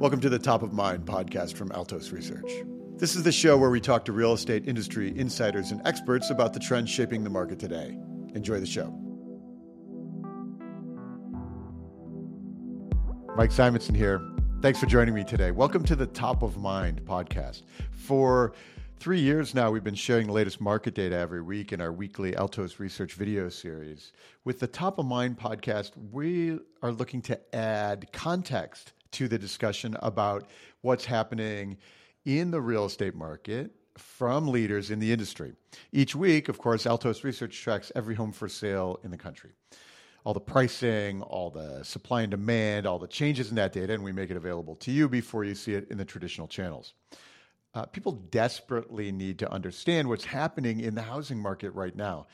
Welcome to the Top of Mind podcast from Altos Research. This is the show where we talk to real estate industry insiders and experts about the trends shaping the market today. Enjoy the show. Mike Simonsen here. Thanks for joining me today. Welcome to the Top of Mind podcast. For three years now, we've been sharing the latest market data every week in our weekly Altos Research video series. With the Top of Mind podcast, we are looking to add context to the discussion about what's happening in the real estate market from leaders in the industry. Each week, of course, Altos Research tracks every home for sale in the country. All the pricing, all the supply and demand, all the changes in that data, and we make it available to you before you see it in the traditional channels. Uh, people desperately need to understand what's happening in the housing market right now.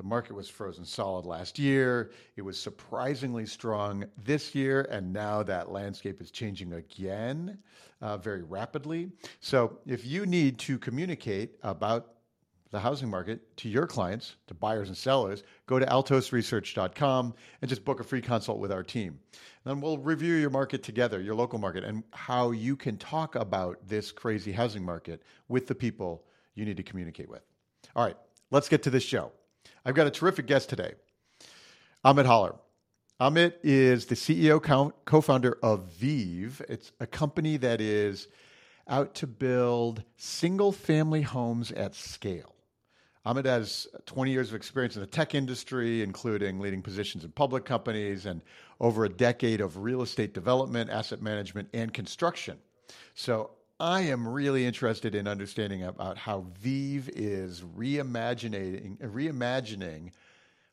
The market was frozen solid last year. It was surprisingly strong this year, and now that landscape is changing again uh, very rapidly. So, if you need to communicate about the housing market to your clients, to buyers and sellers, go to altosresearch.com and just book a free consult with our team. Then we'll review your market together, your local market, and how you can talk about this crazy housing market with the people you need to communicate with. All right, let's get to this show. I've got a terrific guest today, Amit Haller. Amit is the CEO co founder of Veev. It's a company that is out to build single family homes at scale. Amit has 20 years of experience in the tech industry, including leading positions in public companies and over a decade of real estate development, asset management, and construction. So I am really interested in understanding about how Veev is reimagining reimagining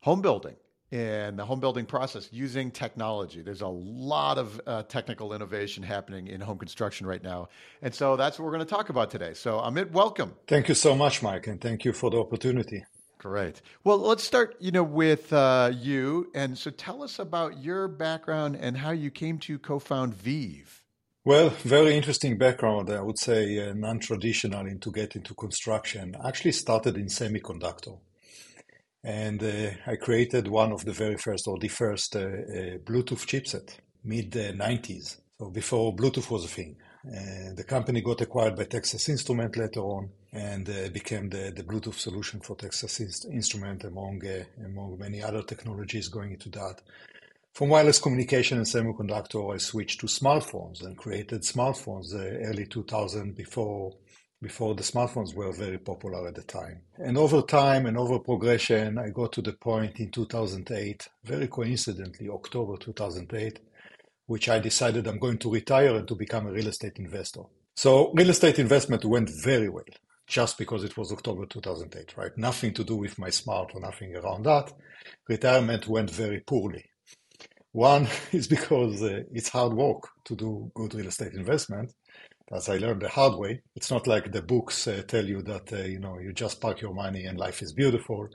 home building and the home building process using technology. There's a lot of uh, technical innovation happening in home construction right now. And so that's what we're going to talk about today. So, Amit, welcome. Thank you so much, Mike, and thank you for the opportunity. Great. Well, let's start, you know, with uh, you. And so tell us about your background and how you came to co-found Veev. Well, very interesting background. I would say uh, non-traditional into get into construction. Actually started in semiconductor, and uh, I created one of the very first or the first uh, uh Bluetooth chipset mid '90s. So before Bluetooth was a thing, the company got acquired by Texas Instrument later on, and uh, became the, the Bluetooth solution for Texas Instrument among uh, among many other technologies going into that. From wireless communication and semiconductor, I switched to smartphones and created smartphones uh, early 2000 before before the smartphones were very popular at the time. And over time and over progression, I got to the point in 2008, very coincidentally, October 2008, which I decided I'm going to retire and to become a real estate investor. So real estate investment went very well just because it was October 2008, right? Nothing to do with my smart or nothing around that. Retirement went very poorly. One is because uh, it's hard work to do good real estate investment. As I learned the hard way, it's not like the books uh, tell you that uh, you know you just park your money and life is beautiful.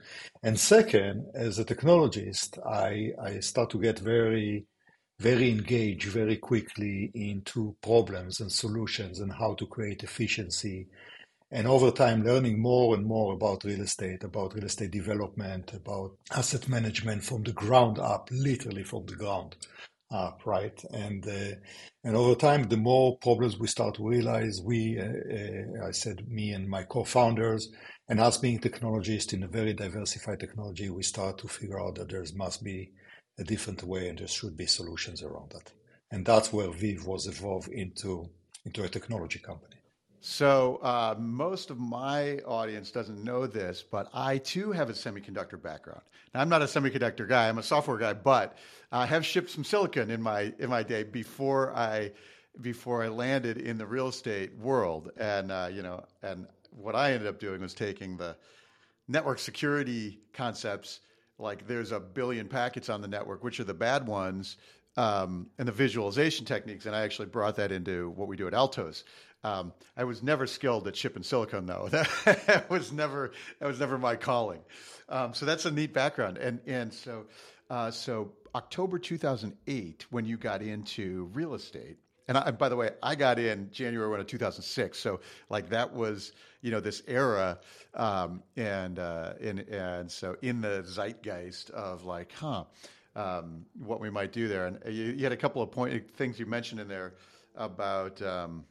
And second, as a technologist, I I start to get very very engaged very quickly into problems and solutions and how to create efficiency and over time learning more and more about real estate, about real estate development, about asset management from the ground up, literally from the ground up, right? And uh, and over time, the more problems we start to realize, we, uh, uh, I said, me and my co-founders, and us being technologists in a very diversified technology, we start to figure out that there must be a different way, and there should be solutions around that. And that's where Veev was evolved into into a technology company. So uh, most of my audience doesn't know this, but I too have a semiconductor background. Now I'm not a semiconductor guy; I'm a software guy, but I have shipped some silicon in my in my day before I before I landed in the real estate world. And uh, you know, and what I ended up doing was taking the network security concepts, like there's a billion packets on the network, which are the bad ones, um, and the visualization techniques, and I actually brought that into what we do at Altos. Um, I was never skilled at shipping silicon, though. That was never that was never my calling. Um, so that's a neat background. And and so uh, so October 2008, when you got into real estate, and I, by the way, I got in January 1 of 2006. So like that was you know this era, um, and uh, and and so in the zeitgeist of like, huh, um, what we might do there. And you, you, had a couple of point things you mentioned in there about um,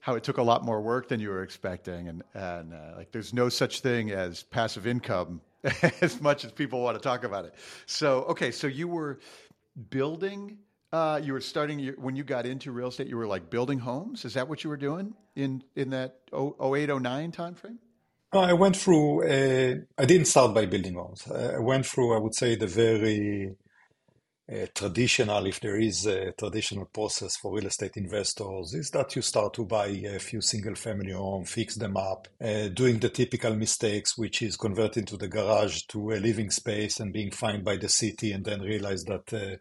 how it took a lot more work than you were expecting, and and uh, like there's no such thing as passive income as much as people want to talk about it. So okay, so you were building. Uh, you were starting your, when you got into real estate. You were like building homes. Is that what you were doing in in that 08, 09 time frame? I went through. Uh, I didn't start by building homes. I went through. I would say the very uh, traditional, if there is a traditional process for real estate investors, is that you start to buy a few single family homes, fix them up, uh, doing the typical mistakes, which is converting to the garage to a living space and being fined by the city, and then realize that uh,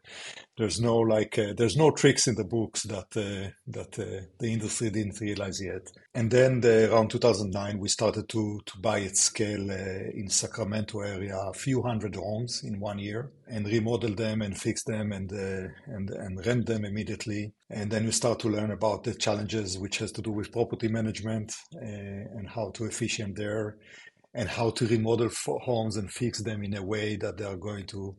there's no like uh, there's no tricks in the books that uh, that uh, the industry didn't realize yet. And then the, around 2009, we started to to buy at scale in Sacramento area a few hundred homes in one year and remodel them and fix them and uh, and and rent them immediately. And then you start to learn about the challenges which has to do with property management uh, and how to efficient there, and how to remodel homes and fix them in a way that they are going to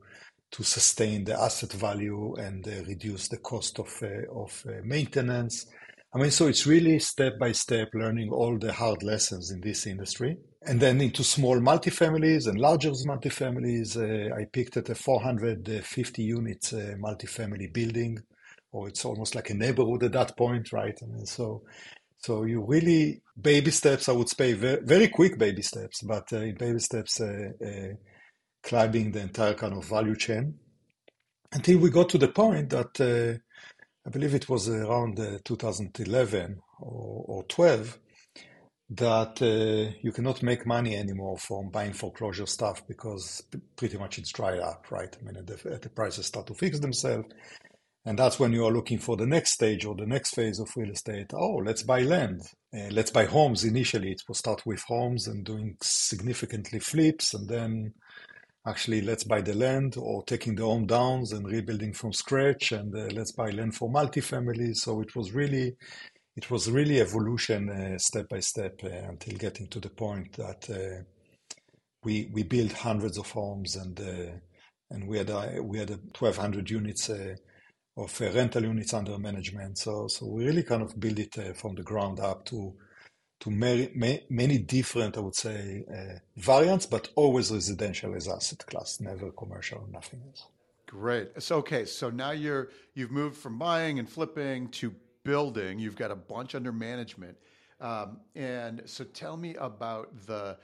to sustain the asset value and uh, reduce the cost of uh, of uh, maintenance. I mean, so it's really step by step learning all the hard lessons in this industry and then into small multifamilies and larger multifamilies. Uh, I picked at a 450 unit uh, multifamily building, or it's almost like a neighborhood at that point, right? I mean, so so you really baby steps. I would say very, very quick baby steps, but uh, in baby steps, uh, uh, climbing the entire kind of value chain until we got to the point that uh, I believe it was around 2011 or, or 12 that uh, you cannot make money anymore from buying foreclosure stuff because pretty much it's dried up, right? I mean, the, the prices start to fix themselves. And that's when you are looking for the next stage or the next phase of real estate. Oh, let's buy land. Uh, let's buy homes initially. It will start with homes and doing significantly flips. And then actually, let's buy the land or taking the home downs and rebuilding from scratch. And uh, let's buy land for multifamily. So it was really it was really evolution uh, step by step uh, until getting to the point that uh, we we built hundreds of homes and uh, and we had a, we had a 1200 units uh, of uh, rental units under management so so we really kind of built it from the ground up to to many, many different I would say variants but always residential as asset class never commercial nothing else great so okay so now you're you've moved from buying and flipping to building. You've got a bunch under management. Um, and so tell me about the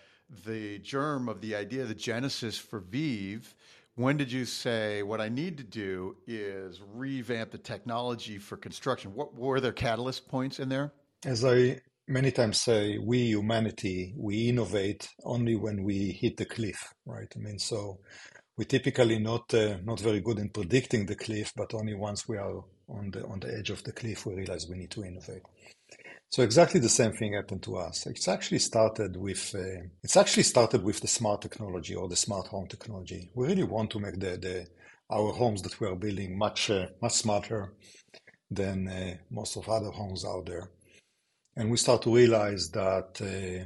the germ of the idea, the genesis for Veev. When did you say what I need to do is revamp the technology for construction? What were there catalyst points in there? As I many times say, we humanity we innovate only when we hit the cliff, right? I mean, so we typically not uh, not very good in predicting the cliff, but only once we are on the on the edge of the cliff, we realize we need to innovate. So exactly the same thing happened to us. It's actually started with uh, it's actually started with the smart technology or the smart home technology. We really want to make the, the our homes that we are building much uh, much smarter than uh, most of other homes out there, and we start to realize that uh,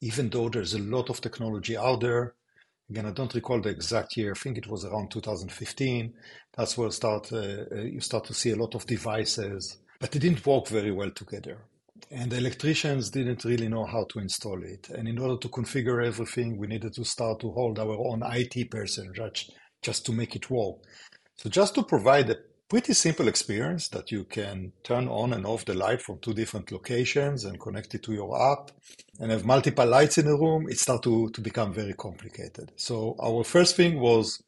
even though there's a lot of technology out there, Again, I don't recall the exact year. I think it was around 2015. That's where start uh, uh, you start to see a lot of devices, but they didn't work very well together. And the electricians didn't really know how to install it. And in order to configure everything, we needed to start to hold our own IT person just, just to make it work. So just to provide a pretty simple experience that you can turn on and off the light from two different locations and connect it to your app and have multiple lights in a room, it started to, to become very complicated. So our first thing was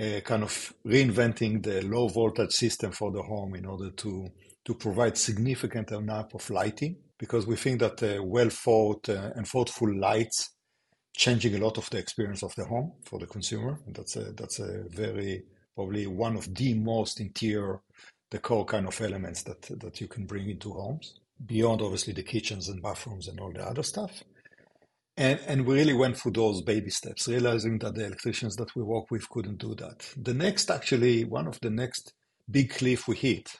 uh, kind of reinventing the low voltage system for the home in order to, to provide significant amount of lighting because we think that uh, well thought uh, and thoughtful lights changing a lot of the experience of the home for the consumer. That's a, that's a very probably one of the most interior decor kind of elements that that you can bring into homes beyond obviously the kitchens and bathrooms and all the other stuff. And and we really went through those baby steps realizing that the electricians that we work with couldn't do that. The next actually one of the next big cliff we hit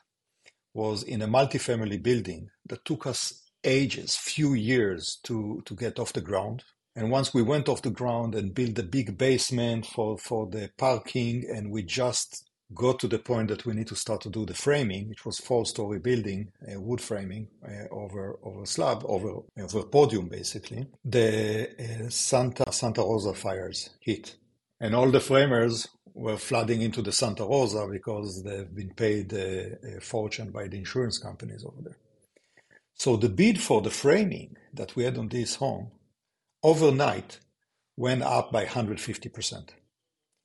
was in a multifamily building that took us ages few years to to get off the ground and once we went off the ground and built a big basement for, for the parking, and we just got to the point that we need to start to do the framing, which was four-story building, uh, wood framing uh, over over slab, over over podium, basically. The uh, Santa Santa Rosa fires hit, and all the framers were flooding into the Santa Rosa because they've been paid a fortune by the insurance companies over there. So the bid for the framing that we had on this home overnight went up by 150%.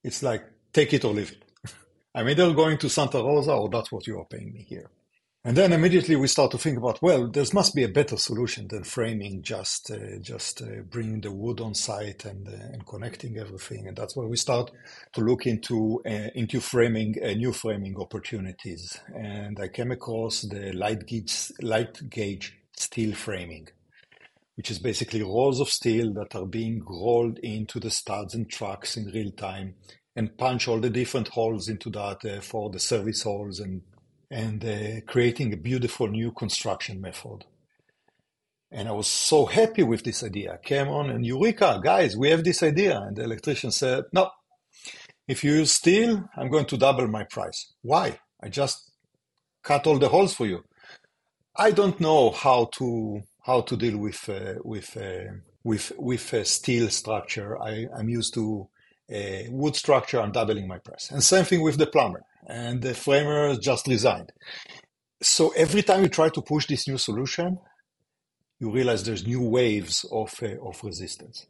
It's like take it or leave it. I'm either going to Santa Rosa or that's what you are paying me here. And then immediately we start to think about, well, there must be a better solution than framing, just uh, just uh, bringing the wood on site and uh, and connecting everything. And that's where we start to look into uh, into framing uh, new framing opportunities. And I came across the light gauge light gauge steel framing, which is basically rolls of steel that are being rolled into the studs and trucks in real time and punch all the different holes into that uh, for the service holes and and uh, creating a beautiful new construction method. And I was so happy with this idea. Came on and Eureka, guys, we have this idea. And the electrician said, No, if you use steel, I'm going to double my price. Why? I just cut all the holes for you. I don't know how to how to deal with uh, with uh, with with a steel structure. I, I'm used to a wood structure, I'm doubling my price. And same thing with the plumber. And the framer just resigned. So every time you try to push this new solution, you realize there's new waves of, uh, of resistance.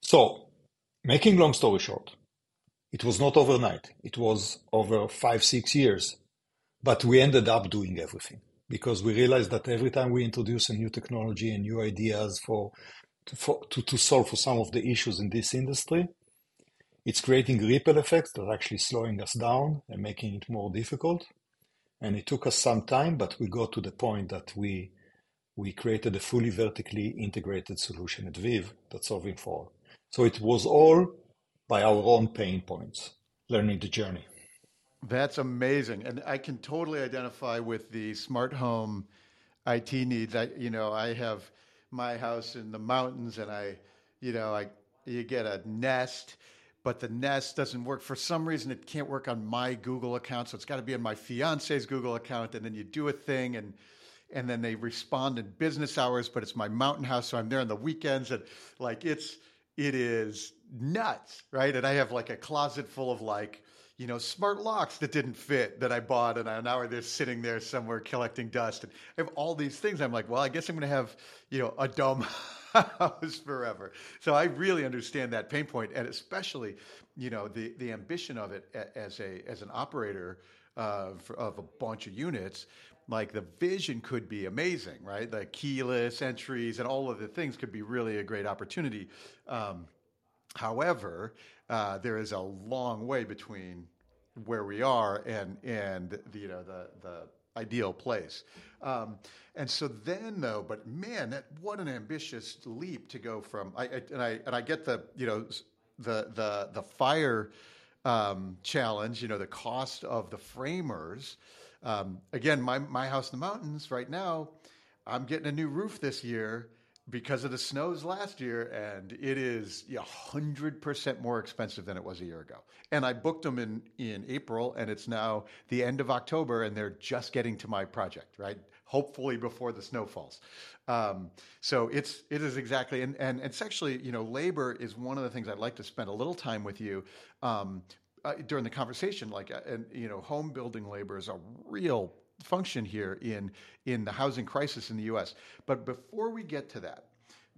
So, making long story short, it was not overnight. It was over five, six years. But we ended up doing everything because we realized that every time we introduce a new technology and new ideas for, for to, to solve for some of the issues in this industry, it's creating ripple effects that are actually slowing us down and making it more difficult. And it took us some time, but we got to the point that we we created a fully vertically integrated solution at Veev that's solving for. So it was all by our own pain points, learning the journey. That's amazing, and I can totally identify with the smart home IT needs. I, you know, I have my house in the mountains, and I, you know, I you get a Nest but the Nest doesn't work. For some reason, it can't work on my Google account, so it's got to be in my fiance's Google account. And then you do a thing, and and then they respond in business hours, but it's my mountain house, so I'm there on the weekends, and like it's it is nuts, right? And I have like a closet full of like you know, smart locks that didn't fit that I bought, and now they're sitting there somewhere collecting dust. And I have all these things. I'm like, well, I guess I'm going to have, you know, a dumb house forever. So I really understand that pain point, and especially, you know, the the ambition of it as a as an operator uh, for, of a bunch of units. Like the vision could be amazing, right? The keyless entries and all of the things could be really a great opportunity. Um, however, uh, there is a long way between where we are and and the, you know the the ideal place. Um, and so then, though, but man, that, what an ambitious leap to go from. I, I, and I and I get the you know the the the fire um, challenge. You know the cost of the framers. Um, again, my my house in the mountains right now. I'm getting a new roof this year because of the snows last year, and it is hundred percent more expensive than it was a year ago. And I booked them in in April, and it's now the end of October, and they're just getting to my project, right? Hopefully before the snow falls. Um, so it's it is exactly, and and it's actually you know labor is one of the things I'd like to spend a little time with you. Um, uh, during the conversation, like, uh, and you know, home building labor is a real function here in in the housing crisis in the U.S. But before we get to that,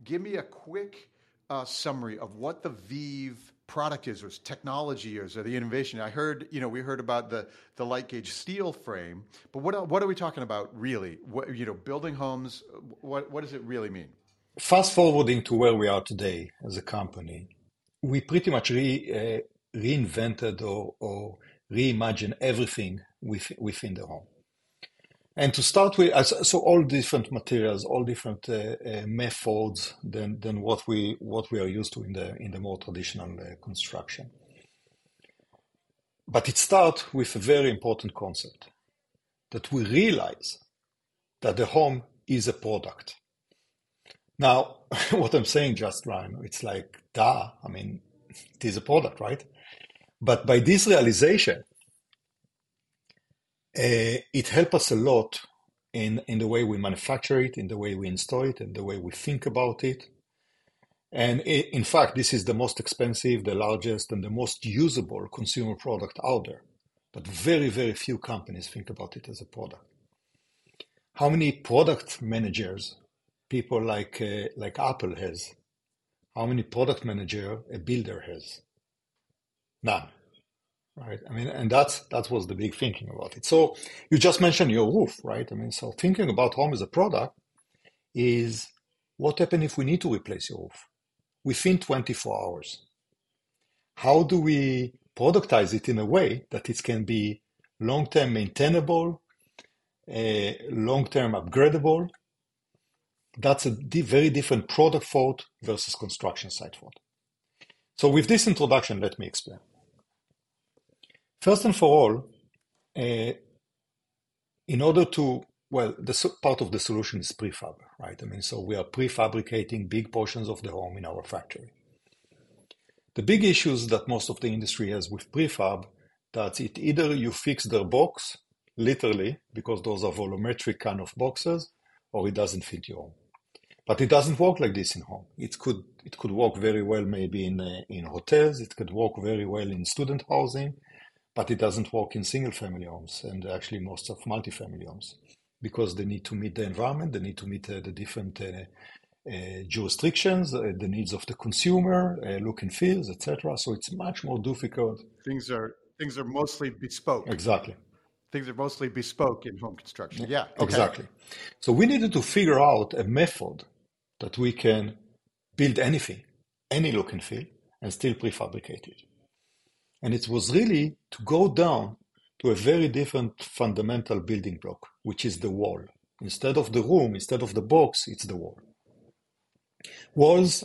give me a quick uh, summary of what the Veev product is, or technology is, or the innovation. I heard, you know, we heard about the the light gauge steel frame, but what what are we talking about really? What, you know, building homes. What what does it really mean? Fast forwarding to where we are today as a company, we pretty much re, uh, reinvented or, or reimagined everything within the home. And to start with, so all different materials, all different uh, uh, methods than, than what we what we are used to in the in the more traditional uh, construction. But it starts with a very important concept that we realize that the home is a product. Now, what I'm saying, just Ryan, it's like, duh. I mean, it is a product, right? But by this realization, it helped us a lot in, the way we manufacture it, in the way we install it, and the way we think about it. And in fact, this is the most expensive, the largest, and the most usable consumer product out there. But very, very few companies think about it as a product. How many product managers people like uh, like Apple has? How many product manager a builder has? None right? I mean, and that's that was the big thinking about it. So you just mentioned your roof, right? I mean, so thinking about home as a product is what happens if we need to replace your roof within 24 hours? How do we productize it in a way that it can be long-term maintainable, uh, long-term upgradable? That's a very different product fault versus construction site fault. So with this introduction, let me explain. First and for all, uh, in order to, well, the part of the solution is prefab, right? I mean, so we are prefabricating big portions of the home in our factory. The big issues that most of the industry has with prefab, that it either you fix their box, literally, because those are volumetric kind of boxes, or it doesn't fit your home. But it doesn't work like this in home. It could it could work very well maybe in uh, in hotels. It could work very well in student housing but it doesn't work in single family homes and actually most of multi-family homes because they need to meet the environment, they need to meet uh, the different uh, uh, jurisdictions, uh, the needs of the consumer, uh, look and feels, etc. So it's much more difficult. Things are things are mostly bespoke. Exactly. Things are mostly bespoke in home construction. Yeah, okay. exactly. So we needed to figure out a method that we can build anything, any look and feel, and still prefabricate it. And it was really to go down to a very different fundamental building block, which is the wall. Instead of the room, instead of the box, it's the wall. Walls,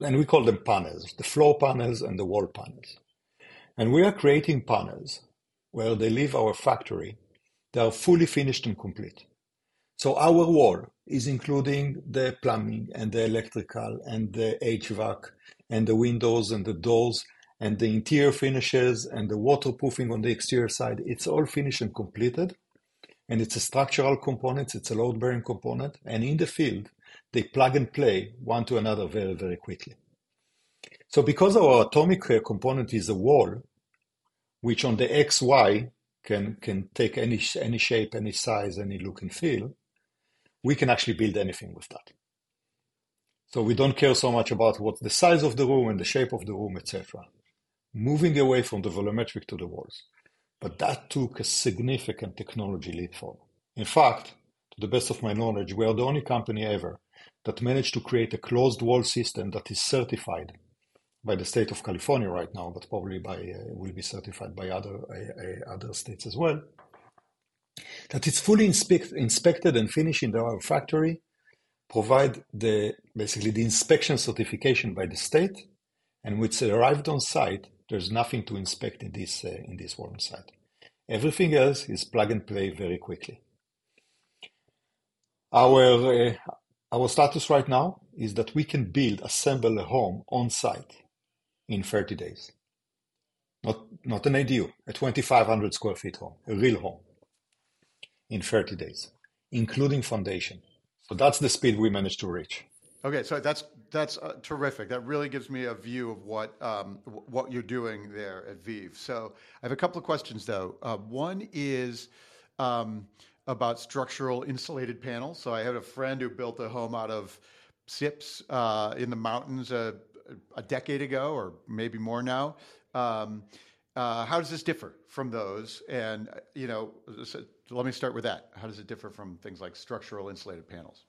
and we call them panels, the floor panels and the wall panels. And we are creating panels where they leave our factory. They are fully finished and complete. So our wall is including the plumbing and the electrical and the HVAC and the windows and the doors and the interior finishes and the waterproofing on the exterior side, it's all finished and completed. And it's a structural component, it's a load bearing component. And in the field, they plug and play one to another very, very quickly. So because our atomic component is a wall, which on the XY can, can take any, any shape, any size, any look and feel, we can actually build anything with that. So we don't care so much about what the size of the room and the shape of the room, etc moving away from the volumetric to the walls. But that took a significant technology leap forward. In fact, to the best of my knowledge, we are the only company ever that managed to create a closed wall system that is certified by the state of California right now, but probably by uh, will be certified by other uh, uh, other states as well. That it's fully inspect, inspected and finished in our factory, provide the basically the inspection certification by the state, and it's arrived on site, there's nothing to inspect in this, uh, in this warm site. Everything else is plug and play very quickly. Our, uh, our status right now is that we can build, assemble a home on site in 30 days. Not, not an ADU, a 2,500 square feet home, a real home in 30 days, including foundation. So that's the speed we managed to reach. Okay, so that's that's uh, terrific. That really gives me a view of what um, what you're doing there at Veev. So I have a couple of questions though. Uh, one is um, about structural insulated panels. So I had a friend who built a home out of SIPs uh, in the mountains a, a, decade ago, or maybe more now. Um, uh, how does this differ from those? And you know, so let me start with that. How does it differ from things like structural insulated panels?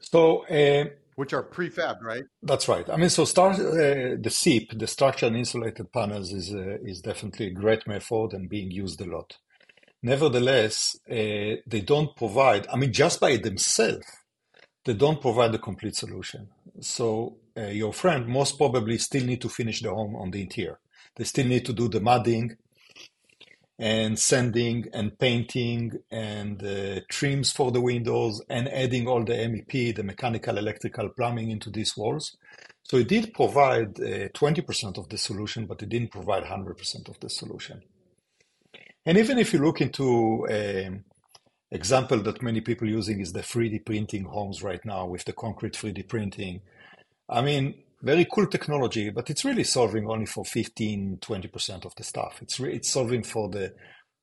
So, uh, which are prefab, right? That's right. I mean, so start uh, the SIP, the structural insulated panels, is uh, is definitely a great method and being used a lot. Nevertheless, uh, they don't provide. I mean, just by themselves, they don't provide the complete solution. So uh, your friend most probably still need to finish the home on the interior they still need to do the mudding and sanding and painting and uh, trims for the windows and adding all the MEP, the mechanical, electrical, plumbing into these walls. So it did provide uh, 20% of the solution, but it didn't provide 100% of the solution. And even if you look into um, example that many people using is the 3D printing homes right now with the concrete 3D printing. I mean, very cool technology, but it's really solving only for 15, 20% of the stuff. It's re- it's solving for the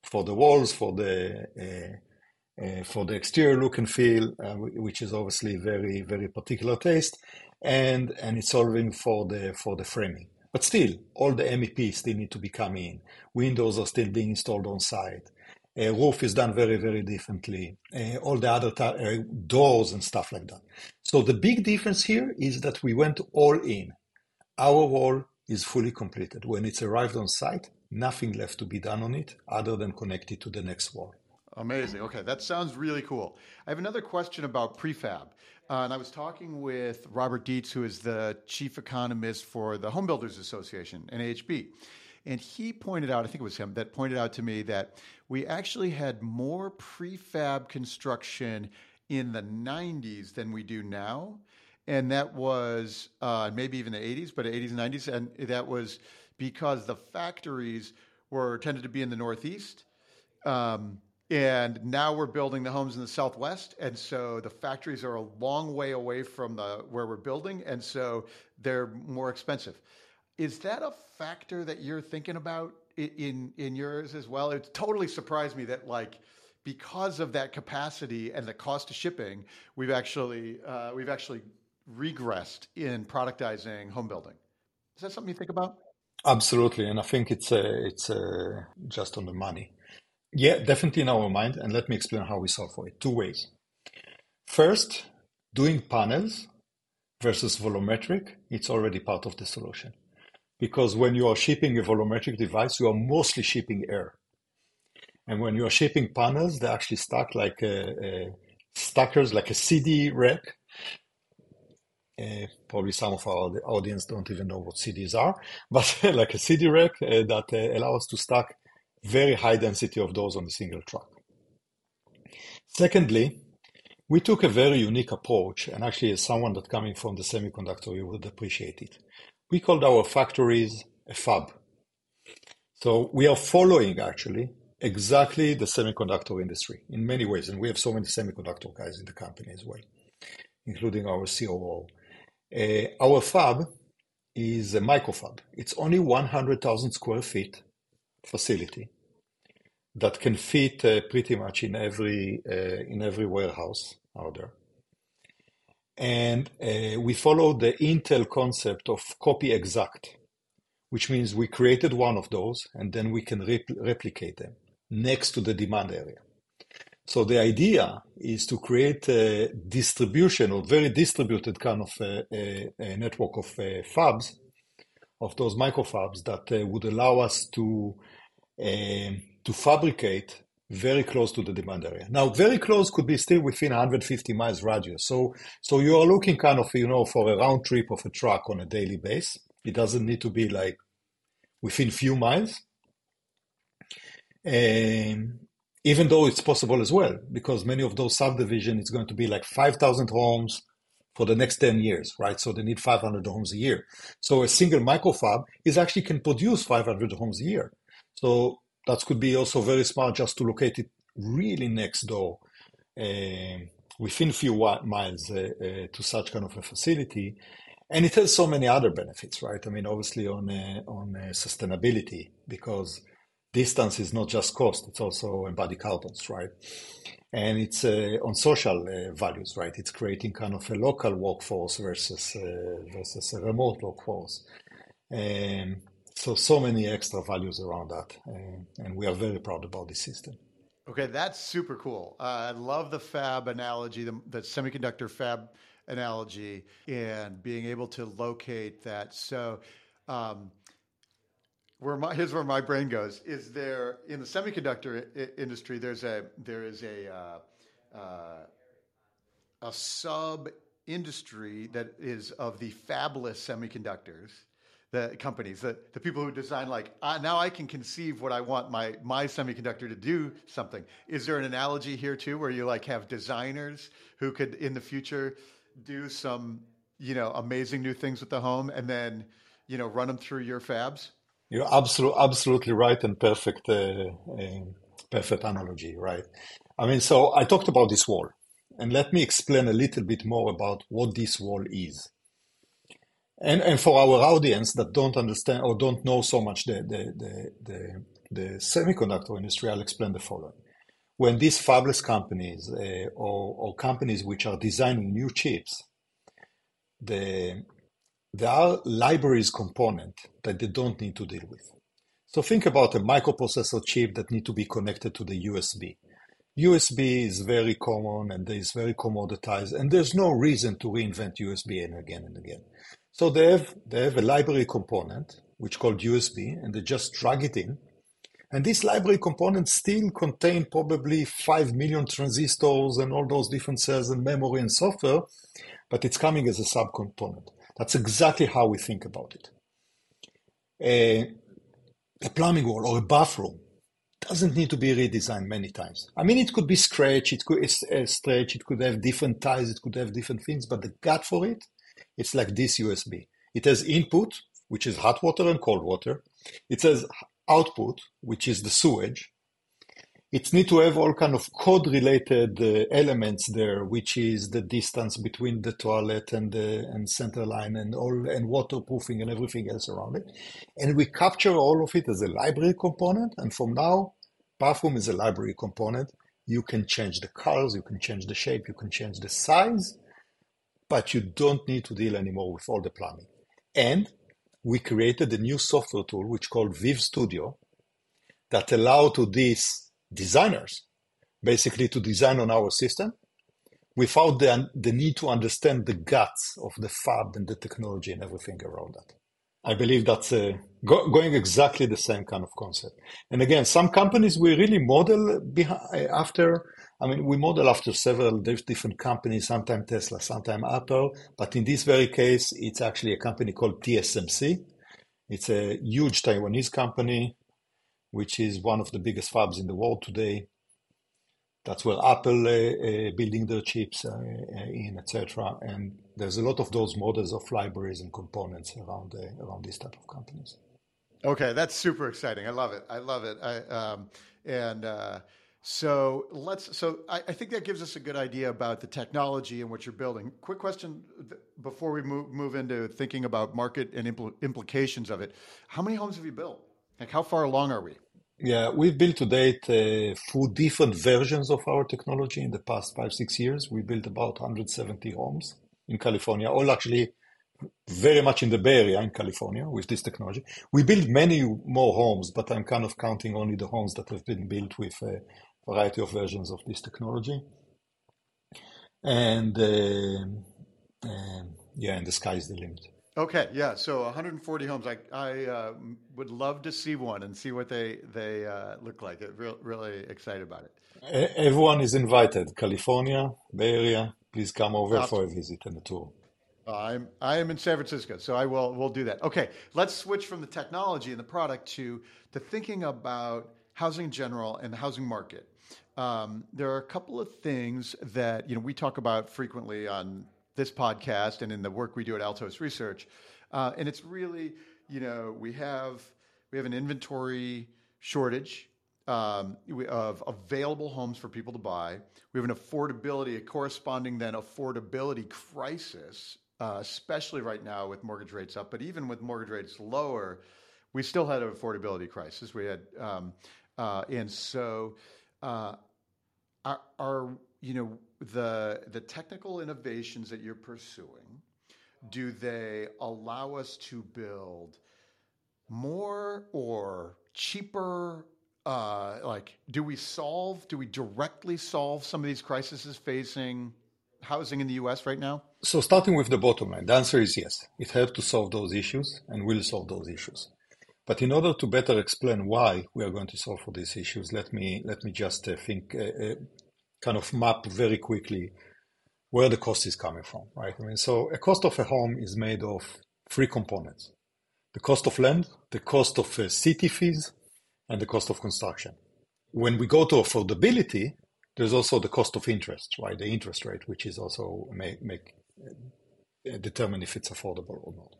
for the walls, for the uh, uh, for the exterior look and feel, uh, which is obviously very very particular taste, and and it's solving for the for the framing. But still, all the MEPs still need to be coming in. Windows are still being installed on site. Uh, roof is done very, very differently. Uh, all the other uh, doors and stuff like that. So the big difference here is that we went all in. Our wall is fully completed. When it's arrived on site, nothing left to be done on it other than connect it to the next wall. Amazing. Okay, that sounds really cool. I have another question about prefab. Uh, and I was talking with Robert Dietz, who is the chief economist for the Home Builders Association, NAHB. And he pointed out, I think it was him, that pointed out to me that we actually had more prefab construction in the 90s than we do now. And that was uh, maybe even the 80s, but 80s and 90s. And that was because the factories were tended to be in the Northeast. Um, and now we're building the homes in the Southwest, and so the factories are a long way away from the where we're building, and so they're more expensive. Is that a factor that you're thinking about in in yours as well? It totally surprised me that like because of that capacity and the cost of shipping, we've actually uh, we've actually regressed in productizing home building. Is that something you think about? Absolutely, and I think it's uh, it's uh, just on the money. Yeah, definitely in our mind. And let me explain how we solve for it. Two ways. First, doing panels versus volumetric, it's already part of the solution. Because when you are shipping a volumetric device, you are mostly shipping air. And when you are shipping panels, they actually stack like a, a stackers, like a CD rack. Uh, probably some of our audience don't even know what CDs are, but like a CD rack uh, that uh, allows to stack very high density of those on a single truck. Secondly, we took a very unique approach, and actually, as someone that coming from the semiconductor, you would appreciate it. We called our factories a fab. So we are following actually exactly the semiconductor industry in many ways, and we have so many semiconductor guys in the company as well, including our COO. Uh, our fab is a microfab. It's only 100,000 square feet facility that can fit uh, pretty much in every uh, in every warehouse out there. And uh, we follow the Intel concept of copy exact, which means we created one of those and then we can replicate them next to the demand area. So the idea is to create a distribution or very distributed kind of a, a, a network of uh, fabs, of those microfabs that uh, would allow us to um, to fabricate very close to the demand area. Now, very close could be still within 150 miles radius. So, so you are looking kind of, you know, for a round trip of a truck on a daily base. It doesn't need to be like within few miles. Um, even though it's possible as well, because many of those subdivisions, it's going to be like 5,000 homes for the next 10 years, right? So they need 500 homes a year. So a single microfab is actually can produce 500 homes a year. So that could be also very smart just to locate it really next door, uh, within few miles uh, uh, to such kind of a facility. And it has so many other benefits, right? I mean, obviously on uh, on uh, sustainability because distance is not just cost; it's also embodied carbons, right? And it's uh, on social values, right? It's creating kind of a local workforce versus versus a remote workforce. Um, so so many extra values around that and, and we are very proud about this system. Okay that's super cool. Uh, i love the fab analogy the, the semiconductor fab analogy and being able to locate that. So um, where my here's where my brain goes is there in the semiconductor I- industry there's a there is a uh, uh, a sub industry that is of the fabless semiconductors the companies, the, the people who design like, uh, now I can conceive what I want my, my semiconductor to do something. Is there an analogy here too, where you like have designers who could in the future do some, you know, amazing new things with the home and then, you know, run them through your fabs? You're absolutely absolutely right and perfect uh, uh, perfect analogy, right? I mean, so I talked about this wall, and let me explain a little bit more about what this wall is. And and for our audience that don't understand or don't know so much the the the, the, the semiconductor industry, I'll explain the following. When these fabless companies uh, or, or companies which are designing new chips, the there are libraries component that they don't need to deal with. So think about a microprocessor chip that need to be connected to the USB. USB is very common and is very commoditized, and there's no reason to reinvent USB and again and again. So they have they have a library component which called USB, and they just drag it in. And this library component still contain probably five million transistors and all those different cells and memory and software, but it's coming as a subcomponent. That's exactly how we think about it. A, a plumbing wall or a bathroom doesn't need to be redesigned many times. I mean, it could be stretched, it could stretch, it could have different ties, it could have different things, but the gut for it, it's like this USB. It has input, which is hot water and cold water. It has output, which is the sewage, it needs to have all kind of code related uh, elements there, which is the distance between the toilet and the and center line and all and waterproofing and everything else around it. And we capture all of it as a library component. And from now, bathroom is a library component. You can change the colors, you can change the shape, you can change the size, but you don't need to deal anymore with all the plumbing. And we created a new software tool which called Veev Studio that allow to these designers, basically to design on our system without the, the need to understand the guts of the fab and the technology and everything around that. I believe that's uh, go, going exactly the same kind of concept. And again, some companies we really model behind, after. I mean, we model after several different companies, sometimes Tesla, sometimes Apple. But in this very case, it's actually a company called TSMC. It's a huge Taiwanese company which is one of the biggest fabs in the world today. That's where Apple uh, uh, building their chips uh, uh in, etc. And there's a lot of those models of libraries and components around uh, around these type of companies. Okay, that's super exciting. I love it. I love it. I, um, and uh, so let's. So I, I, think that gives us a good idea about the technology and what you're building. Quick question before we move move into thinking about market and impl- implications of it. How many homes have you built? Like, how far along are we? Yeah, we've built to date uh, different versions of our technology in the past five, six years. We built about 170 homes in California, all actually very much in the Bay Area in California with this technology. We built many more homes, but I'm kind of counting only the homes that have been built with a variety of versions of this technology. And uh, uh, yeah, and the sky is the limit. Okay, yeah. So 140 homes. I I uh, would love to see one and see what they they uh, look like. It real, really excited about it. Everyone is invited. California, Bay Area. Please come over awesome. for a visit and a tour. I'm I am in San Francisco, so I will will do that. Okay, let's switch from the technology and the product to to thinking about housing in general and the housing market. Um, there are a couple of things that you know we talk about frequently on this podcast and in the work we do at Altos Research. Uh, and it's really, you know, we have we have an inventory shortage um, of available homes for people to buy. We have an affordability, a corresponding then affordability crisis, uh, especially right now with mortgage rates up. But even with mortgage rates lower, we still had an affordability crisis. We had, um, uh, and so uh, our, our, you know, the the technical innovations that you're pursuing do they allow us to build more or cheaper uh, like do we solve do we directly solve some of these crises facing housing in the us right now? So starting with the bottom line the answer is yes. It helps to solve those issues and will solve those issues but in order to better explain why we are going to solve for these issues let me let me just uh, think uh, uh kind of map very quickly where the cost is coming from, right? I mean, so a cost of a home is made of three components. The cost of land, the cost of uh, city fees, and the cost of construction. When we go to affordability, there's also the cost of interest, right? The interest rate, which is also make, make uh, determine if it's affordable or not.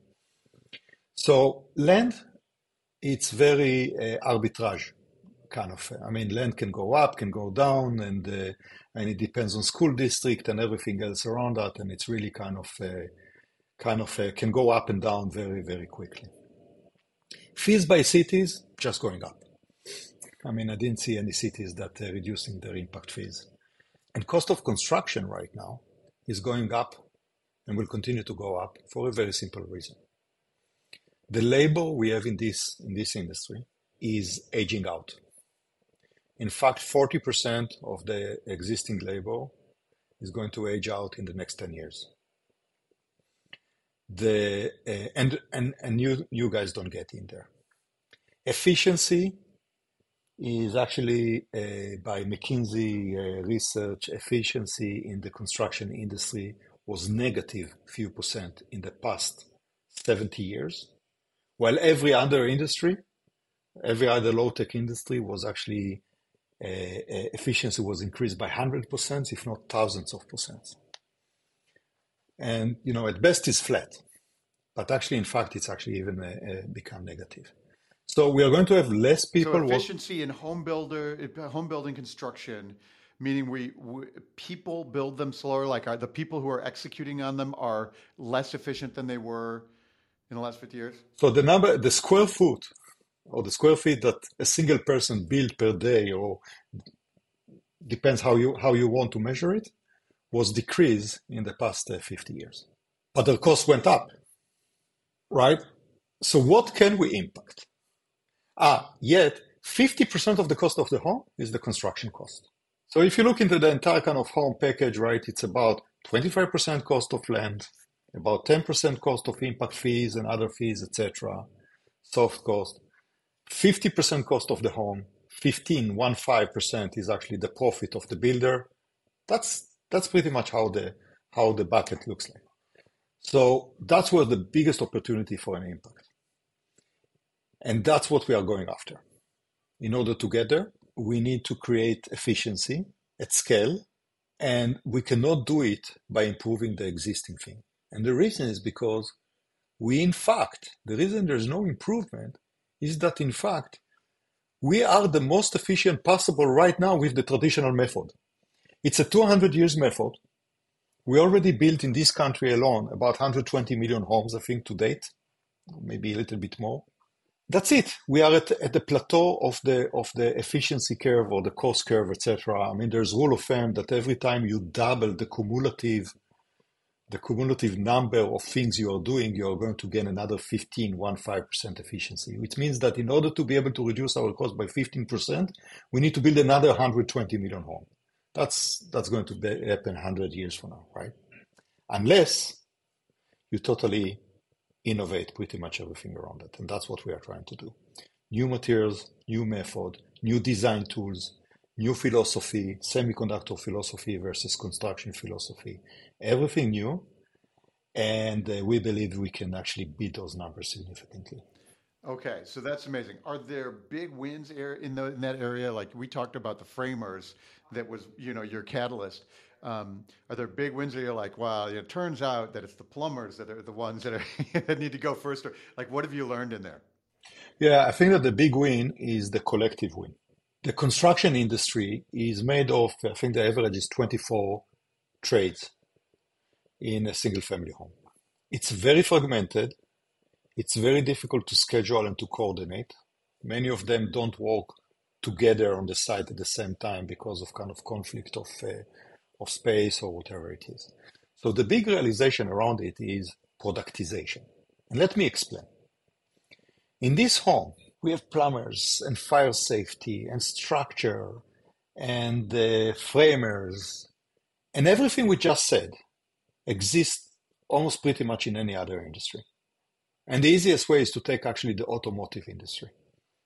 So land it's very uh, arbitrage kind of. I mean, land can go up, can go down, and uh, and it depends on school district and everything else around that, and it's really kind of uh, kind of uh, can go up and down very very quickly. Fees by cities just going up. I mean, I didn't see any cities that are reducing their impact fees, and cost of construction right now is going up and will continue to go up for a very simple reason. The labor we have in this in this industry is aging out. In fact, 40% of the existing labor is going to age out in the next 10 years. The, uh, and and, and you, you guys don't get in there. Efficiency is actually uh, by McKinsey uh, research, efficiency in the construction industry was negative few percent in the past 70 years, while every other industry, every other low tech industry was actually uh, uh, efficiency was increased by 100%, if not thousands of percent. And, you know, at best it's flat, but actually, in fact, it's actually even uh, become negative. So we are going to have less people. So efficiency in home builder, home building construction, meaning we, we, people build them slower. Like are the people who are executing on them are less efficient than they were in the last fifty years. So the number, the square foot or the square feet that a single person built per day, or depends how you how you want to measure it, was decreased in the past uh, 50 years. But the cost went up, right? So what can we impact? Ah, yet 50% of the cost of the home is the construction cost. So if you look into the entire kind of home package, right, it's about 25% cost of land, about 10% cost of impact fees and other fees, etc., soft cost, 50% cost of the home, 15, 15% is actually the profit of the builder. That's that's pretty much how the how the bucket looks like. So that's where the biggest opportunity for an impact. And that's what we are going after. In order to get there, we need to create efficiency at scale, and we cannot do it by improving the existing thing. And the reason is because we, in fact, the reason there's no improvement is that in fact, we are the most efficient possible right now with the traditional method. It's a 200 years method. We already built in this country alone about 120 million homes, I think, to date, maybe a little bit more. That's it. We are at, at the plateau of the of the efficiency curve or the cost curve, etc. I mean, there's rule of thumb that every time you double the cumulative the cumulative number of things you are doing, you are going to gain another 15, 15% efficiency, which means that in order to be able to reduce our cost by 15%, we need to build another 120 million homes. That's, that's going to happen 100 years from now, right? Unless you totally innovate pretty much everything around it. And that's what we are trying to do. New materials, new method, new design tools, new philosophy, semiconductor philosophy versus construction philosophy, everything new. And uh, we believe we can actually beat those numbers significantly. Okay, so that's amazing. Are there big wins in, the, in that area? Like we talked about the framers, that was you know your catalyst. Um, are there big wins that you're like, wow, it turns out that it's the plumbers that are the ones that, are that need to go first? Or like, what have you learned in there? Yeah, I think that the big win is the collective win. The construction industry is made of, I think the average is 24 trades in a single family home. It's very fragmented. It's very difficult to schedule and to coordinate. Many of them don't work together on the site at the same time because of kind of conflict of, uh, of space or whatever it is. So the big realization around it is productization. And let me explain. In this home, we have plumbers and fire safety and structure and uh, framers and everything we just said exists almost pretty much in any other industry. And the easiest way is to take actually the automotive industry.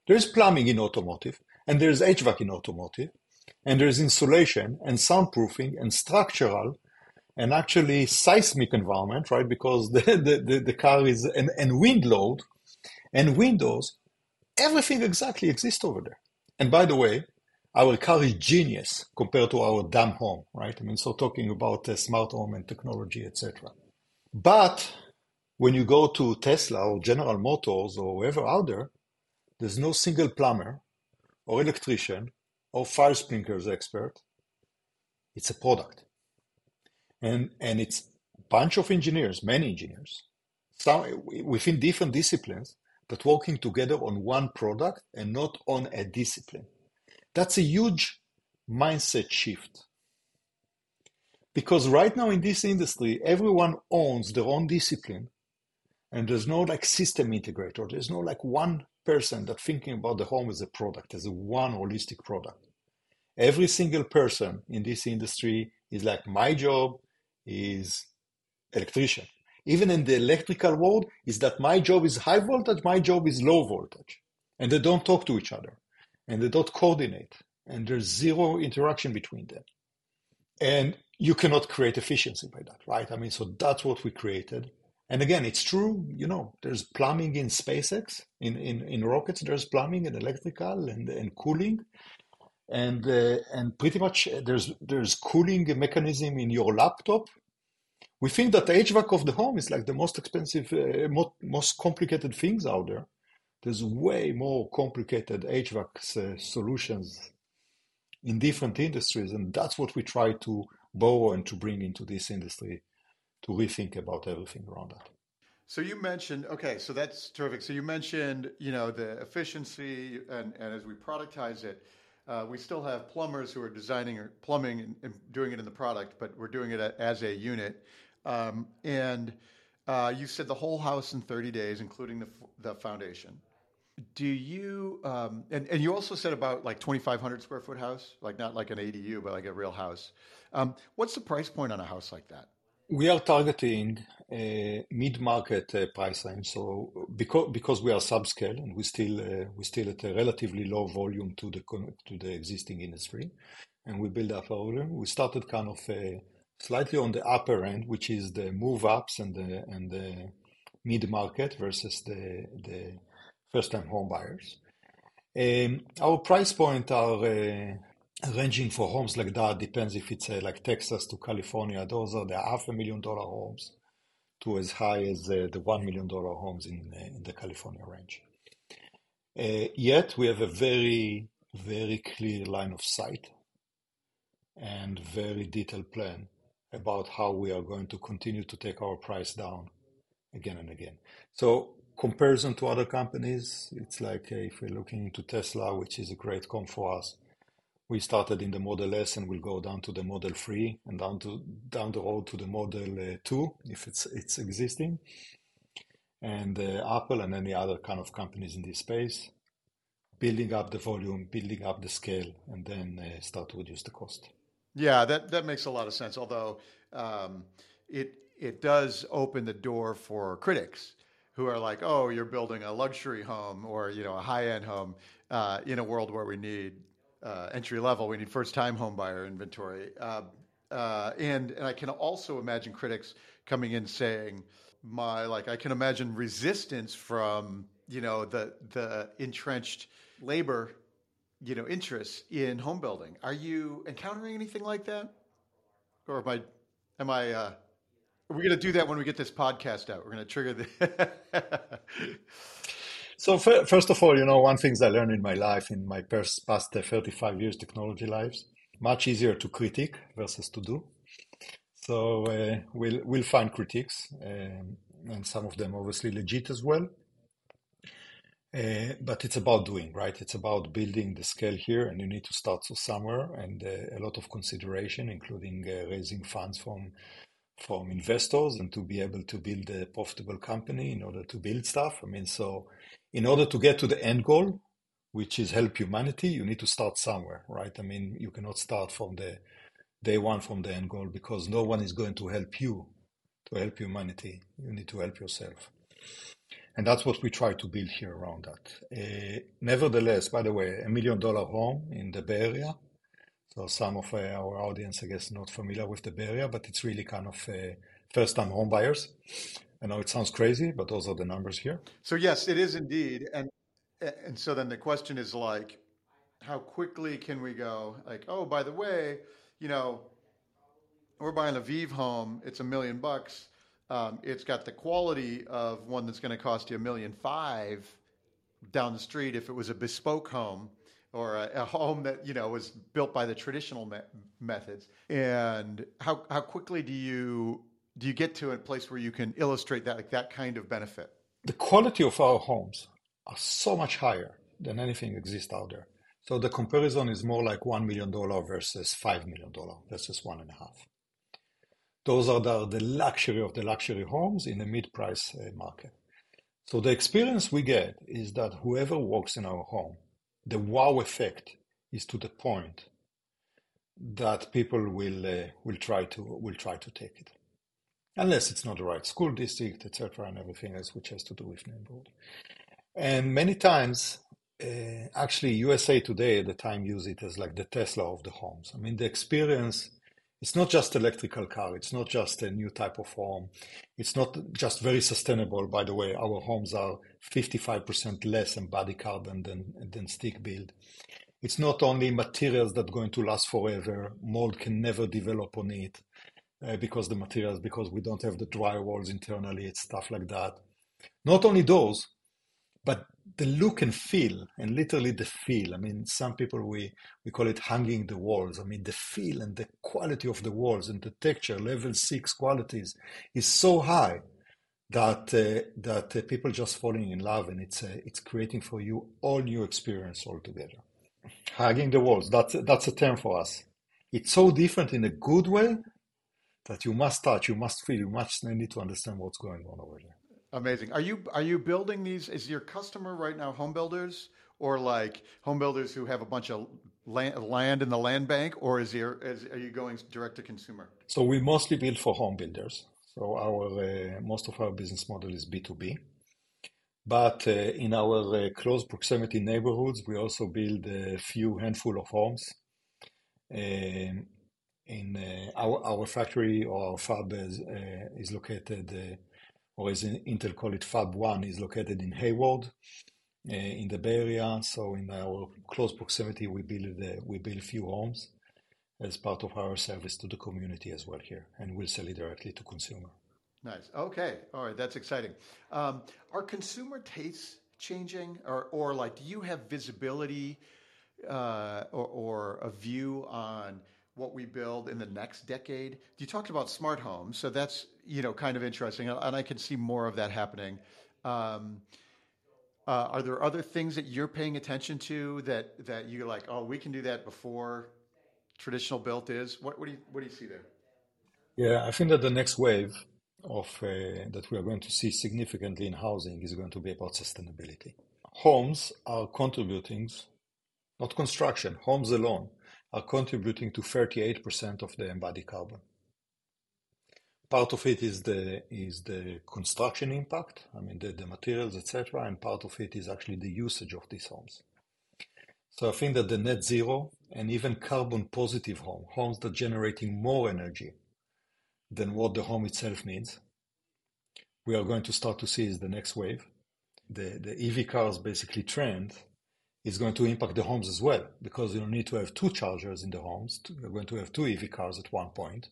There's plumbing in automotive, and there's HVAC in automotive, and there's insulation and soundproofing and structural and actually seismic environment, right? Because the, the, the, the car is, and, and wind load and windows, everything exactly exists over there. And by the way, our car is genius compared to our dumb home, right? I mean, so talking about uh, smart home and technology, etc. But when you go to Tesla or General Motors or whoever out there, there's no single plumber or electrician or fire sprinklers expert. It's a product. And, and it's a bunch of engineers, many engineers, some within different disciplines but working together on one product and not on a discipline. That's a huge mindset shift. Because right now in this industry, everyone owns their own discipline and there's no like system integrator. There's no like one person that thinking about the home as a product, as a one holistic product. Every single person in this industry is like, my job is electrician. Even in the electrical world, is that my job is high voltage, my job is low voltage. And they don't talk to each other and they don't coordinate and there's zero interaction between them. And you cannot create efficiency by that, right? I mean, so that's what we created. And again, it's true, you know, there's plumbing in SpaceX, in, in, in rockets, there's plumbing and electrical and, and cooling. And, uh, and pretty much there's, there's cooling mechanism in your laptop. We think that the HVAC of the home is like the most expensive, uh, most, most complicated things out there. There's way more complicated HVAC uh, solutions in different industries. And that's what we try to borrow and to bring into this industry to rethink about everything around that. So you mentioned okay, so that's terrific. So you mentioned you know the efficiency and, and as we productize it, uh, we still have plumbers who are designing or plumbing and, and, doing it in the product, but we're doing it as a unit. Um, and uh, you said the whole house in 30 days, including the the foundation. Do you um, and and you also said about like 2,500 square foot house, like not like an ADU, but like a real house. Um, what's the price point on a house like that? We are targeting a mid-market uh, price range. So because because we are subscale and we still uh, we still at a relatively low volume to the to the existing industry, and we build up our volume. We started kind of uh, slightly on the upper end, which is the move ups and the and the mid-market versus the the first-time home buyers. Um, our price point are uh, ranging for homes like that depends if it's uh, like Texas to California. Those are the half a million dollar homes to as high as uh, the one million dollar homes in uh, in the California range. Uh, yet we have a very very clear line of sight and very detailed plan about how we are going to continue to take our price down again and again. So comparison to other companies, it's like uh, if we're looking into Tesla, which is a great comp for us we started in the Model S and we'll go down to the Model 3 and down to down the road to the Model uh, 2 if it's it's existing. And uh, Apple and any other kind of companies in this space, building up the volume, building up the scale, and then uh, start to reduce the cost. Yeah, that that makes a lot of sense. Although um, it it does open the door for critics who are like, "Oh, you're building a luxury home or you know a high end home uh, in a world where we need uh, entry level. We need first time home buyer inventory. Uh, uh, and, and I can also imagine critics coming in saying, my, like, I can imagine resistance from, you know, the, the entrenched labor, you know, interests in home building. Are you encountering anything like that? Or am I, am I, uh, are going to do that when we get this podcast out? We're going to trigger the. So first of all, you know, one things I learned in my life, in my past 35 years technology lives, much easier to critique versus to do. So uh, we'll we'll find critiques, um, and some of them obviously legit as well. Uh, but it's about doing, right? It's about building the scale here, and you need to start somewhere, and uh, a lot of consideration, including uh, raising funds from from investors, and to be able to build a profitable company in order to build stuff. I mean, so in order to get to the end goal, which is help humanity, you need to start somewhere, right? I mean, you cannot start from the day one from the end goal because no one is going to help you to help humanity. You need to help yourself. And that's what we try to build here around that. Uh, nevertheless, by the way, a million dollar home in the Bay Area. So some of uh, our audience, I guess, not familiar with the Area, but it's really kind of uh, first time home buyers. I know it sounds crazy, but those are the numbers here. So yes, it is indeed, and and so then the question is like, how quickly can we go? Like, oh, by the way, you know, we're buying a Veev home. It's a million bucks. Um, it's got the quality of one that's going to cost you a million five, down the street if it was a bespoke home or a, a home that you know was built by the traditional me- methods. And how how quickly do you do you get to a place where you can illustrate that like that kind of benefit? The quality of our homes are so much higher than anything exists out there. So the comparison is more like $1 million versus $5 million versus one and a half. Those are the, the luxury of the luxury homes in the mid-price uh, market. So the experience we get is that whoever walks in our home, the wow effect is to the point that people will uh, will try to will try to take it, unless it's not the right school district, etc., and everything else which has to do with neighborhood. And many times uh, actually USA Today at the time used it as like the Tesla of the homes. I mean, the experience, it's not just electrical car, it's not just a new type of home. It's not just very sustainable. By the way, our homes are 55% less embodied carbon than, than stick build. It's not only materials that are going to last forever. Mold can never develop on it uh, because the materials, because we don't have the drywalls internally, it's stuff like that. Not only those, but the look and feel and literally the feel i mean some people we we call it hanging the walls. I mean the feel and the quality of the walls and the texture level 6 qualities is so high that uh, that uh, people just falling in love and it's uh, it's creating for you all new experience altogether. Hugging the walls that's that's a term for us. It's so different in a good way that you must touch you must feel you must need to understand what's going on over there Amazing. Are you are you building these? Is your customer right now home builders or like home builders who have a bunch of land, land in the land bank, or is there is, are you going direct to consumer? So we mostly build for home builders. So our uh, most of our business model is B two B. But uh, in our uh, close proximity neighborhoods, we also build a few handful of homes. Um, in uh, our our factory or our fab is, uh, is located uh, or as Intel call it, Fab 1 is located in Hayward, uh, in the Bay Area. So in our close proximity, we build uh, we build few homes as part of our service to the community as well here, and we'll sell it directly to consumer. Nice. Okay. All right. That's exciting. Um, are consumer tastes changing, or or like, do you have visibility uh, or, or a view on what we build in the next decade. You talked about smart homes, so that's you know kind of interesting, and I can see more of that happening. Um, uh, are there other things that you're paying attention to that you're like, oh, we can do that before traditional built is? What, what do you what do you see there? Yeah, I think that the next wave of uh, that we are going to see significantly in housing is going to be about sustainability. Homes are contributing, not construction, homes alone are contributing to 38% of the embodied carbon. Part of it is the is the construction impact, I mean the, the materials, etc., and part of it is actually the usage of these homes. So I think that the net zero and even carbon positive home, homes that are generating more energy than what the home itself needs, we are going to start to see is the next wave. The the EV cars basically trend is going to impact the homes as well because you need to have two chargers in the homes. You're going to have two EV cars at one point,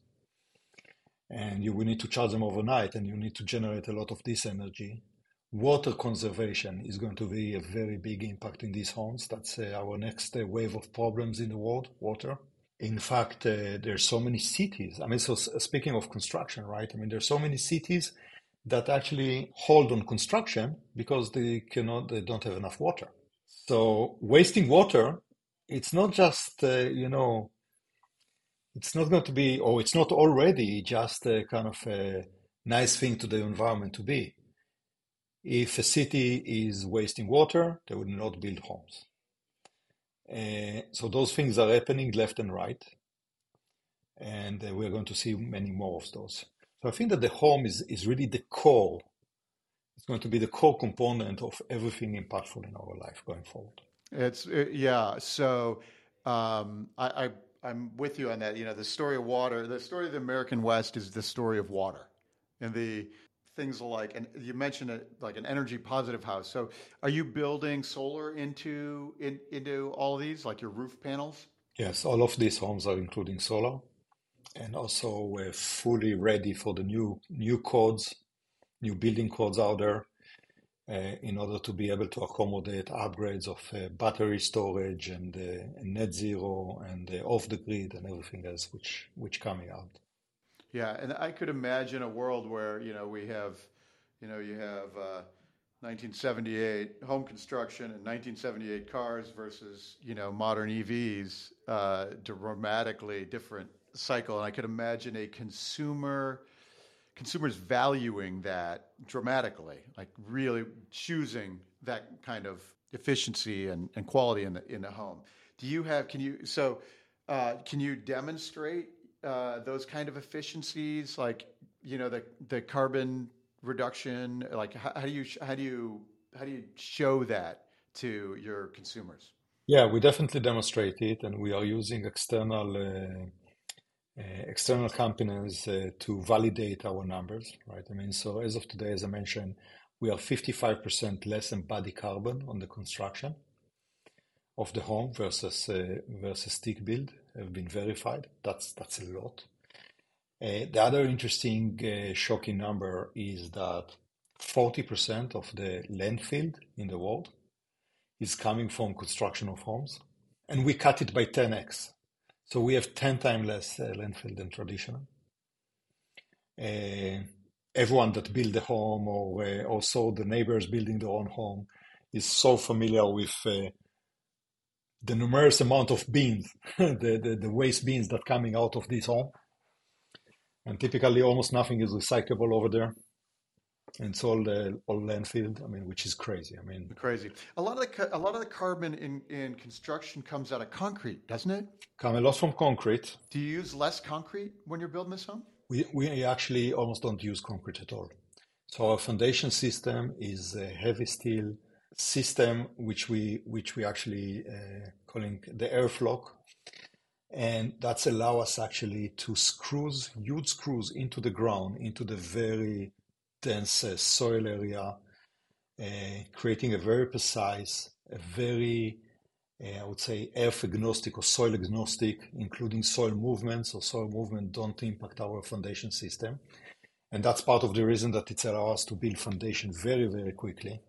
and you will need to charge them overnight, and you need to generate a lot of this energy. Water conservation is going to be a very big impact in these homes. That's uh, our next uh, wave of problems in the world, water. In fact, uh, there's so many cities. I mean, so speaking of construction, right? I mean, there's so many cities that actually hold on construction because they cannot, they don't have enough water. So wasting water, it's not just, uh, you know, it's not going to be, or it's not already just a kind of a nice thing to the environment to be. If a city is wasting water, they will not build homes. Uh, so those things are happening left and right. And uh, we're going to see many more of those. So I think that the home is, is really the core it's going to be the core component of everything impactful in our life going forward. It's it, yeah. So um, I, I I'm with you on that. You know, the story of water, the story of the American West is the story of water, and the things like and you mentioned it like an energy positive house. So are you building solar into in, into all of these, like your roof panels? Yes, all of these homes are including solar, and also we're fully ready for the new new codes new building codes out there. uh, in order to be able to accommodate upgrades of uh, battery storage and, and net zero and off the grid and everything else which which coming out. Yeah, and I could imagine a world where you know we have, you know, you have 1978 home construction and 1978 cars versus you know modern EVs, uh, dramatically different cycle. And I could imagine a consumer consumers valuing that dramatically, like really choosing that kind of efficiency and, and quality in the in the home. Do you have? Can you so? Uh, can you demonstrate uh, those kind of efficiencies, like you know the the carbon reduction? Like how, how do you how do you how do you show that to your consumers? Yeah, we definitely demonstrate it, and we are using external uh, external companies uh, to validate our numbers, right? I mean, so as of today, as I mentioned, we are 55% less embodied carbon on the construction of the home versus uh, versus stick build have been verified. That's that's a lot. Uh, the other interesting uh, shocking number is that 40% of the landfill in the world is coming from construction of homes, and we cut it by 10x. So we have 10 times less uh, landfill than traditional. Uh, everyone that built a home or, uh, or saw the neighbors building their own home is so familiar with uh, the numerous amount of beans, the, the, the waste beans that coming out of this home. And typically almost nothing is recyclable over there and it's all the all landfill. I mean, which is crazy. I mean, crazy. A lot of the a lot of the carbon in in construction comes out of concrete, doesn't it? Come a lot from concrete. Do you use less concrete when you're building this home? We we actually almost don't use concrete at all. So our foundation system is a heavy steel system, which we which we actually uh, calling the Airfloc, and that's allow us actually to screws huge screws into the ground into the very dense uh, soil area, uh, creating a very precise, a very, uh, I would say, earth agnostic or soil agnostic, including soil movements or soil movement don't impact our foundation system. And that's part of the reason that it allows us to build foundation very, very quickly.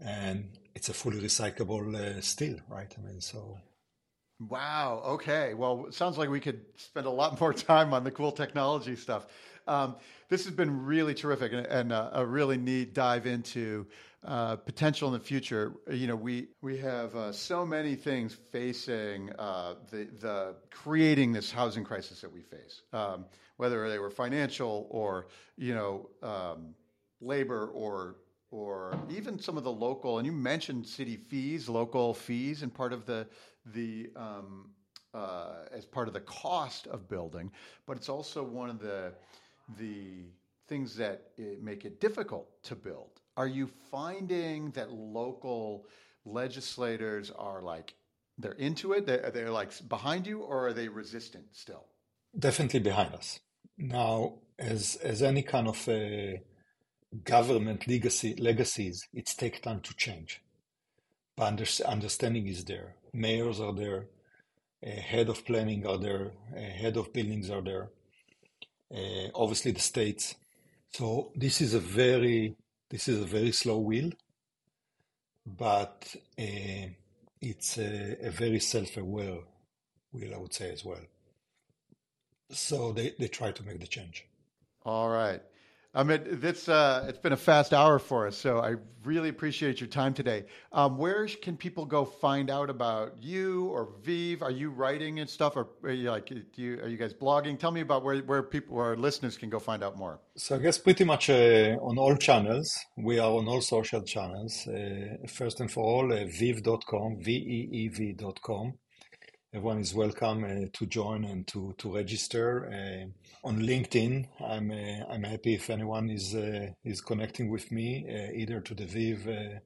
And it's a fully recyclable uh, steel, right? I mean, so. Wow. Okay. Well, sounds like we could spend a lot more time on the cool technology stuff. Um, this has been really terrific and, and uh, a really neat dive into uh, potential in the future. You know, we we have uh, so many things facing uh, the the creating this housing crisis that we face, um, whether they were financial or you know um, labor or or even some of the local. And you mentioned city fees, local fees, and part of the the um, uh, as part of the cost of building, but it's also one of the the things that make it difficult to build. Are you finding that local legislators are like they're into it? They're, they're like behind you, or are they resistant still? Definitely behind us. Now, as as any kind of uh, government legacy legacies, it takes time to change. But under, understanding is there. Mayors are there. Uh, head of planning are there. Uh, head of buildings are there obviously the states. So this is a very this is a very slow wheel, but uh, it's a, a very self-aware wheel, I would say as well. So they, they try to make the change. All right. Amit, this, uh, it's been a fast hour for us, so I really appreciate your time today. Um, where can people go find out about you or Veev? Are you writing and stuff, or are you like, you, are you guys blogging? Tell me about where, where people, where our listeners can go find out more. So I guess pretty much uh, on all channels. We are on all social channels. Uh, first and for all, uh, veev.com, V-E-E-V.com everyone is welcome uh, to join and to to register uh, on LinkedIn. I'm uh, I'm happy if anyone is uh, is connecting with me uh, either to the Veev uh,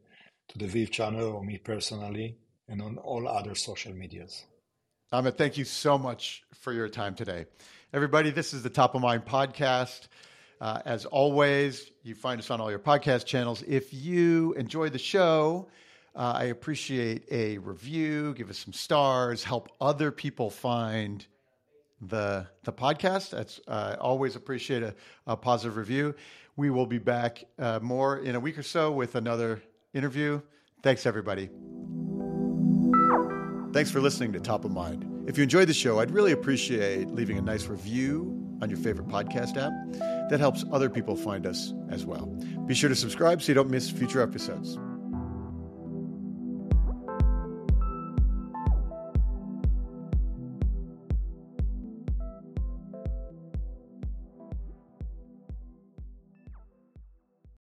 to the Veev channel or me personally, and on all other social medias. Amit, thank you so much for your time today, everybody. This is the Top of Mind podcast. as always, you find us on all your podcast channels. If you enjoy the show uh, I appreciate a review, give us some stars, help other people find the the podcast. That's uh, always appreciate a, a, positive review. We will be back uh, more in a week or so with another interview. Thanks, everybody. Thanks for listening to Top of Mind. If you enjoyed the show, I'd really appreciate leaving a nice review on your favorite podcast app. That helps other people find us as well. Be sure to subscribe so you don't miss future episodes.